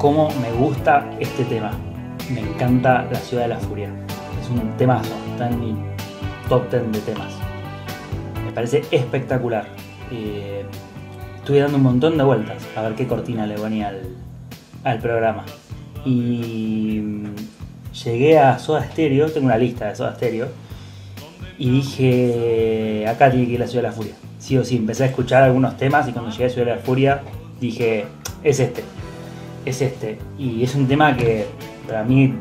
Cómo me gusta este tema. Me encanta La Ciudad de la Furia. Es un temazo, está en mi top 10 de temas. Me parece espectacular. Eh, estuve dando un montón de vueltas a ver qué cortina le ponía al, al programa. Y mm, llegué a Soda Stereo, tengo una lista de Soda Stereo, y dije, acá tiene que ir la Ciudad de la Furia. Sí o sí, empecé a escuchar algunos temas y cuando llegué a Ciudad de la Furia dije, es este es este. Y es un tema que para mí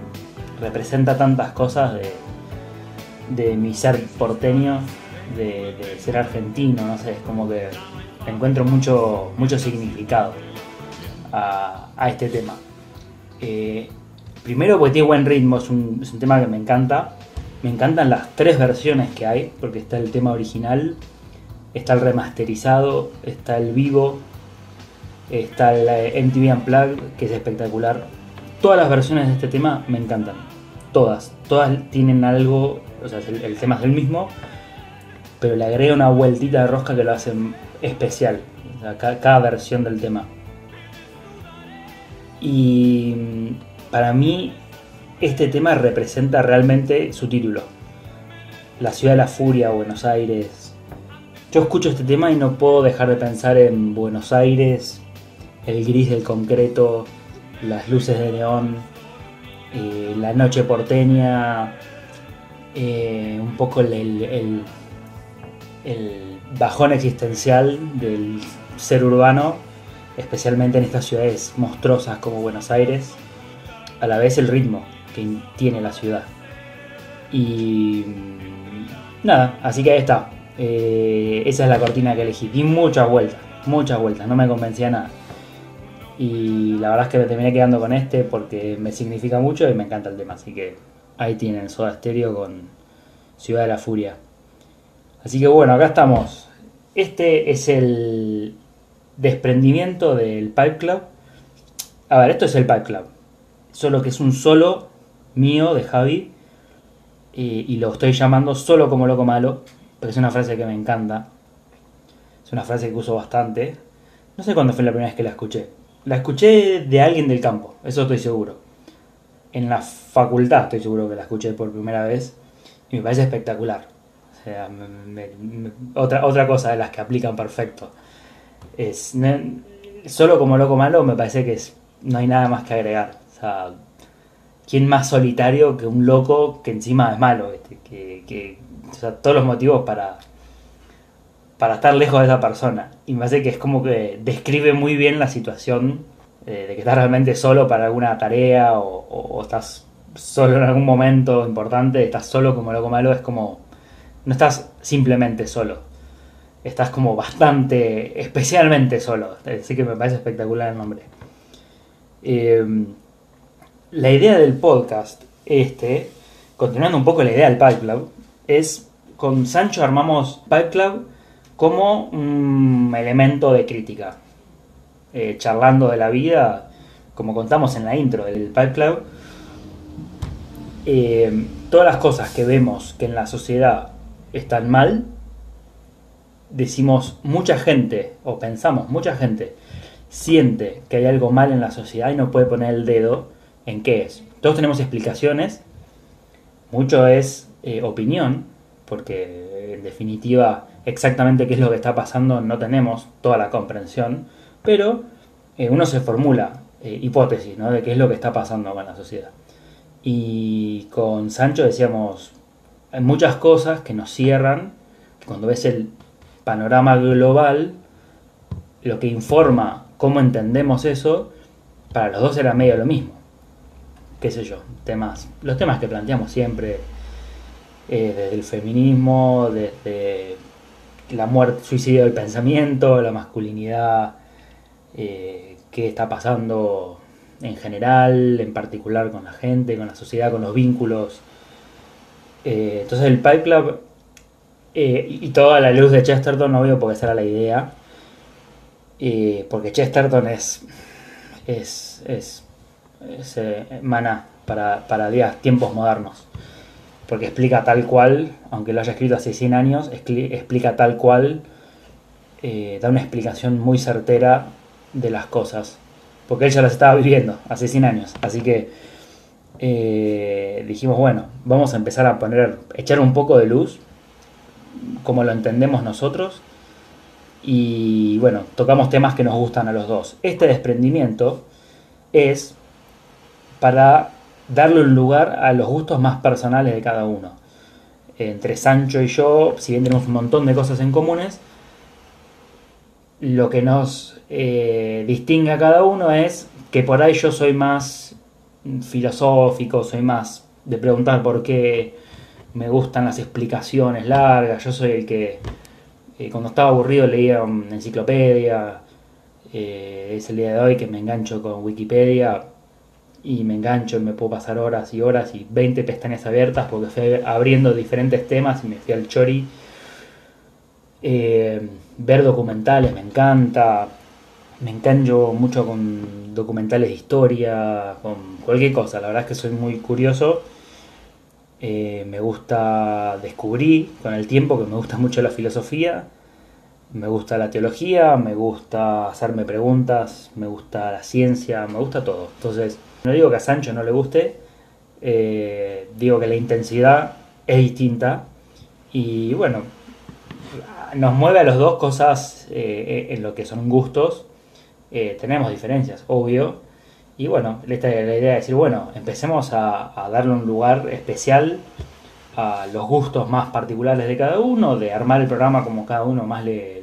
representa tantas cosas de, de mi ser porteño, de, ser argentino, no sé, es como que encuentro mucho, mucho significado a, este tema. Eh, primero porque tiene buen ritmo, es un, es un tema que me encanta. Me encantan las tres versiones que hay, porque está el tema original, está el remasterizado, está el vivo Está la MTV Unplugged, que es espectacular. Todas las versiones de este tema me encantan. Todas. Todas tienen algo, o sea, el, tema es el mismo, pero le agrega una vueltita de rosca que lo hace especial. cada, versión del tema. Y mm, para mí, este tema representa realmente su título. La ciudad de la furia, Buenos Aires. Yo escucho este tema y no puedo dejar de pensar en Buenos Aires, el gris del concreto, las luces de neón, eh, la noche porteña, eh, un poco el, bajón existencial del ser urbano, especialmente en estas ciudades monstruosas como Buenos Aires, a la vez el ritmo que tiene la ciudad. Y mm, nada, así que ahí está. Eh, esa es la cortina que elegí. Di muchas vueltas, muchas vueltas, no me convencía nada. Y la verdad es que me terminé quedando con este porque me significa mucho y me encanta el tema. Así que ahí tienen Soda Stereo con Ciudad de la Furia. Así que bueno, acá estamos. Este es el desprendimiento del Pipe Club. A ver, esto es el Pipe Club. Solo que es un solo mío de Javi. Y, lo estoy llamando solo como loco malo. Porque es una frase que me encanta. Es una frase que uso bastante. No sé cuándo fue la primera vez que la escuché la escuché de alguien del campo, eso estoy seguro. En la facultad estoy seguro que la escuché por primera vez y me parece espectacular. O sea, otra, otra cosa de las que aplican perfecto. Es, solo como loco malo me parece que es, no hay nada más que agregar. O sea, ¿quién más solitario que un loco que encima es malo? Que, que, o sea, todos los motivos para, para estar lejos de esa persona. Y me parece que es como que describe muy bien la situación eh, de que estás realmente solo para alguna tarea o, estás solo en algún momento importante, estás solo como loco malo, es como, no estás simplemente solo, estás como bastante, especialmente solo. Así que me parece espectacular el nombre. Em, la idea del podcast, este, continuando un poco la idea del Pipe Club, es con Sancho armamos Pipe Club como un elemento de crítica. Eh, charlando de la vida, como contamos en la intro del Pipe eh, todas las cosas que vemos que en la sociedad están mal, decimos mucha gente, o pensamos mucha gente, siente que hay algo mal en la sociedad y no puede poner el dedo en qué es. Todos tenemos explicaciones, mucho es eh, opinión, porque en definitiva exactamente qué es lo que está pasando no tenemos toda la comprensión, pero eh, uno se formula eh, hipótesis ¿no? de qué es lo que está pasando con la sociedad. Y con Sancho decíamos, hay muchas cosas que nos cierran, cuando ves el panorama global, lo que informa cómo entendemos eso, para los dos era medio lo mismo. Qué sé yo, temas, los temas que planteamos siempre, eh, desde el feminismo, desde la muerte, suicidio del pensamiento, la masculinidad, eh, qué está pasando en general, en particular con la gente, con la sociedad, con los vínculos. Eh, entonces el Pipe Club eh, y toda la luz de Chesterton, no veo por qué será la idea, porque Chesterton es, es, es, es mana para, para días, tiempos modernos, porque explica tal cual, aunque lo haya escrito hace 100 años, explica tal cual, da una explicación muy certera de las cosas porque él ya las estaba viviendo hace 100 años. Así que eh, dijimos, bueno, vamos a empezar a poner, echar un poco de luz, como lo entendemos nosotros, y bueno, tocamos temas que nos gustan a los dos. Este desprendimiento es para darle un lugar a los gustos más personales de cada uno. Entre Sancho y yo, si bien tenemos un montón de cosas en comunes, lo que nos eh, distingue a cada uno es que por ahí yo soy más filosófico, soy más de preguntar por qué me gustan las explicaciones largas, yo soy el que eh, cuando estaba aburrido leía una enciclopedia, eh, es el día de hoy que me engancho con Wikipedia y me engancho y me puedo pasar horas y horas y 20 pestañas abiertas porque fui abriendo diferentes temas y me fui al chori. ver documentales me encanta, me engancho mucho con documentales de historia, con cualquier cosa. La verdad es que soy muy curioso. Eh, me gusta descubrir con el tiempo que me gusta mucho la filosofía, me gusta la teología, me gusta hacerme preguntas, me gusta la ciencia, me gusta todo. Entonces, no digo que a Sancho no le guste, eh, digo que la intensidad es distinta y bueno, nos mueve a los dos cosas eh, en lo que son gustos eh, tenemos diferencias, obvio. Y bueno, esta es la idea de decir, bueno, empecemos a, darle un lugar especial a los gustos más particulares de cada uno, de armar el programa como cada uno más le,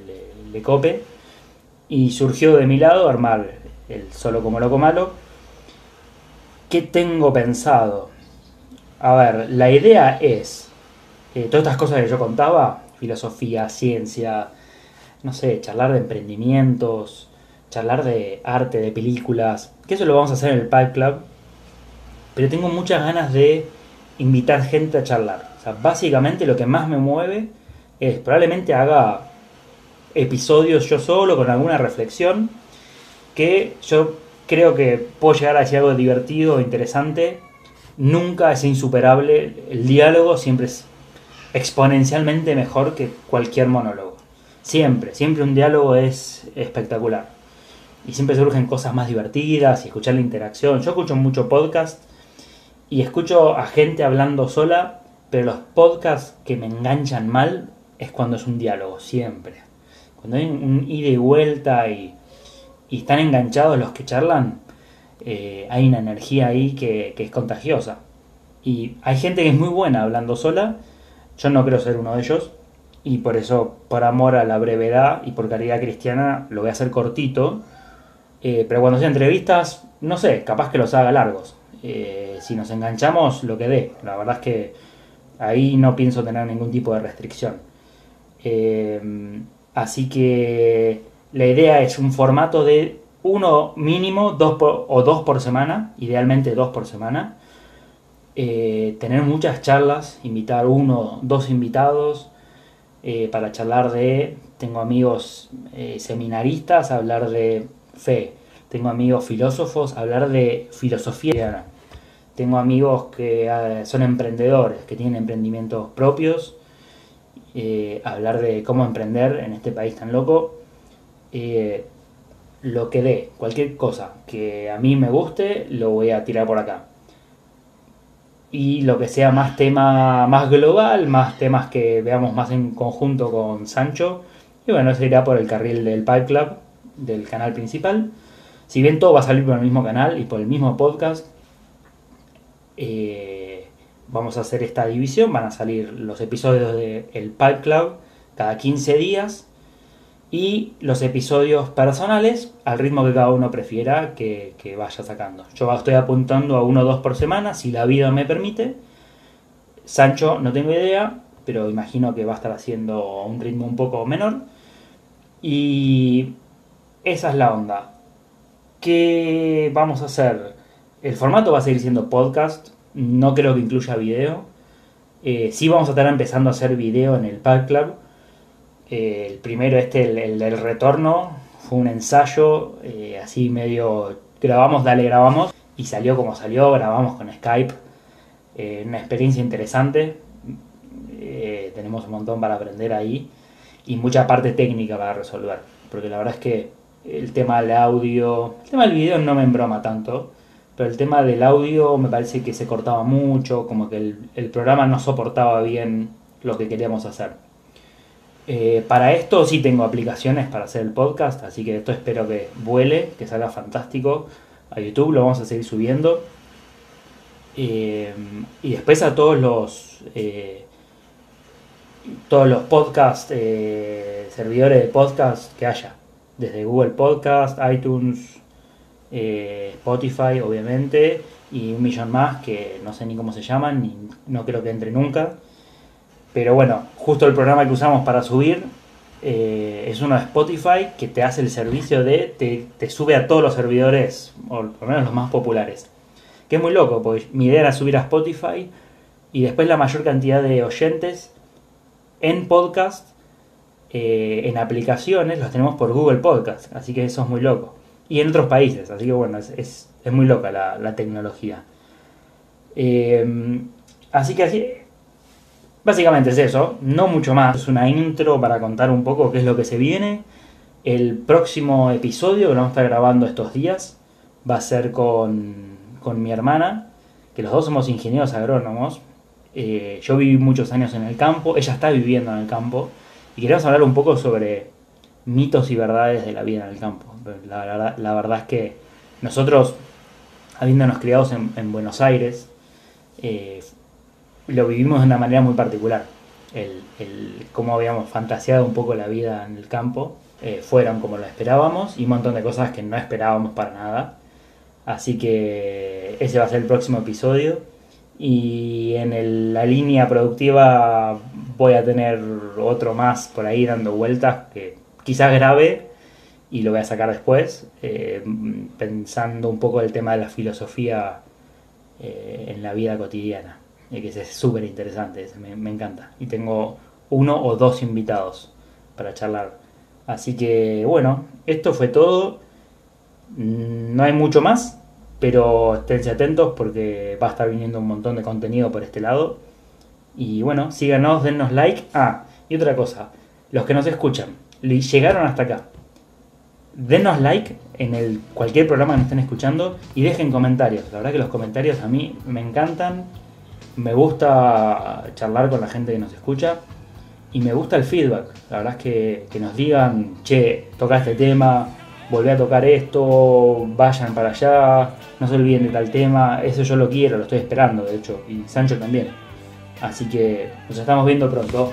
le, cope. Y surgió de mi lado armar el solo como loco malo. ¿Qué tengo pensado? A ver, la idea es, eh, todas estas cosas que yo contaba, filosofía, ciencia, no sé, charlar de emprendimientos, charlar de arte, de películas, que eso lo vamos a hacer en el Pipe Club, pero tengo muchas ganas de invitar gente a charlar. O sea, básicamente lo que más me mueve es probablemente haga episodios yo solo con alguna reflexión que yo creo que puedo llegar a decir algo divertido interesante. Nunca es insuperable. El diálogo siempre es exponencialmente mejor que cualquier monólogo. Siempre, siempre un diálogo es espectacular y siempre surgen cosas más divertidas y escuchar la interacción. Yo escucho mucho podcast y escucho a gente hablando sola, pero los podcasts que me enganchan mal es cuando es un diálogo, siempre. Cuando hay un ida y vuelta y, están enganchados los que charlan, eh, hay una energía ahí que, es contagiosa. Y hay gente que es muy buena hablando sola, yo no creo ser uno de ellos, y por eso, por amor a la brevedad y por caridad cristiana, lo voy a hacer cortito eh, pero cuando sea entrevistas, no sé, capaz que los haga largos. Eh, si nos enganchamos, lo que dé. La verdad es que ahí no pienso tener ningún tipo de restricción. Así que la idea es un formato de uno mínimo dos o dos por semana, idealmente dos por semana. tener muchas charlas, invitar uno, dos invitados para charlar de, tengo amigos seminaristas, hablar de fe. Tengo amigos filósofos, hablar de filosofía. Tengo amigos que ah, son emprendedores, que tienen emprendimientos propios. Eh, hablar de cómo emprender en este país tan loco. Eh, lo que dé, cualquier cosa que a mí me guste, lo voy a tirar por acá. Y lo que sea más tema más global, más temas que veamos más en conjunto con Sancho. Y bueno, eso irá por el carril del Pipe Club del canal principal. Si bien todo va a salir por el mismo canal y por el mismo podcast, eh, vamos a hacer esta división. Van a salir los episodios de El Pipe Club cada 15 días y los episodios personales al ritmo que cada uno prefiera que, vaya sacando. Yo estoy apuntando a uno o dos por semana, si la vida me permite. Sancho, no tengo idea, pero imagino que va a estar haciendo un ritmo un poco menor. Y esa es la onda. ¿Qué vamos a hacer? el formato va a seguir siendo podcast, no creo que incluya video. Eh, sí vamos a estar empezando a hacer video en el Pack Club. Eh, el primero, este, el, del retorno, fue un ensayo, eh, así medio grabamos, dale, grabamos, y salió como salió, grabamos con Skype. una experiencia interesante, tenemos un montón para aprender ahí y mucha parte técnica para resolver, porque la verdad es que el tema del audio, el tema del video no me embroma tanto, pero el tema del audio me parece que se cortaba mucho, como que el, programa no soportaba bien lo que queríamos hacer. Eh, para esto sí tengo aplicaciones para hacer el podcast, así que esto espero que vuele, que salga fantástico a YouTube, lo vamos a seguir subiendo. Eh, y después a todos los eh, todos los podcast servidores de podcast que haya, desde Google Podcast, iTunes, Spotify, obviamente, y un millón más que no sé ni cómo se llaman, ni no creo que entre nunca. Pero bueno, justo el programa que usamos para subir eh, es uno de Spotify que te hace el servicio de, te, sube a todos los servidores, o por lo menos los más populares. Que es muy loco, porque mi idea era subir a Spotify y después la mayor cantidad de oyentes en podcast, eh, en aplicaciones, los tenemos por Google Podcast. Así que eso es muy loco y en otros países. Así que bueno, es, muy loca la, tecnología. Eh, así que así, básicamente es eso, no mucho más. Es una intro para contar un poco qué es lo que se viene. El próximo episodio que vamos a estar grabando estos días va a ser con, con mi hermana, que los dos somos ingenieros agrónomos. Eh, yo viví muchos años en el campo, ella está viviendo en el campo, y queremos hablar un poco sobre mitos y verdades de la vida en el campo. La, verdad es que nosotros, habiéndonos criados en, Buenos Aires, eh, lo vivimos de una manera muy particular. El, el, cómo habíamos fantaseado un poco la vida en el campo, eh, fueron como lo esperábamos y un montón de cosas que no esperábamos para nada. Así que ese va a ser el próximo episodio. Y en la línea productiva voy a tener otro más por ahí dando vueltas que quizás grave y lo voy a sacar después, eh, pensando un poco el tema de la filosofía eh, en la vida cotidiana, eh, que es súper interesante, me, encanta. Y tengo uno o dos invitados para charlar. Así que bueno, esto fue todo. No hay mucho más, pero esténse atentos porque va a estar viniendo un montón de contenido por este lado. Y bueno, síganos, dennos like. Ah, y otra cosa, los que nos escuchan, llegaron hasta acá. Denos like en el cualquier programa que nos estén escuchando y dejen comentarios. La verdad que los comentarios a mí me encantan. Me gusta charlar con la gente que nos escucha y me gusta el feedback. La verdad es que, que nos digan, che, toca este tema, volví a tocar esto, vayan para allá, no se olviden de tal tema. Eso yo lo quiero, lo estoy esperando, de hecho, y Sancho también. Así que nos estamos viendo pronto.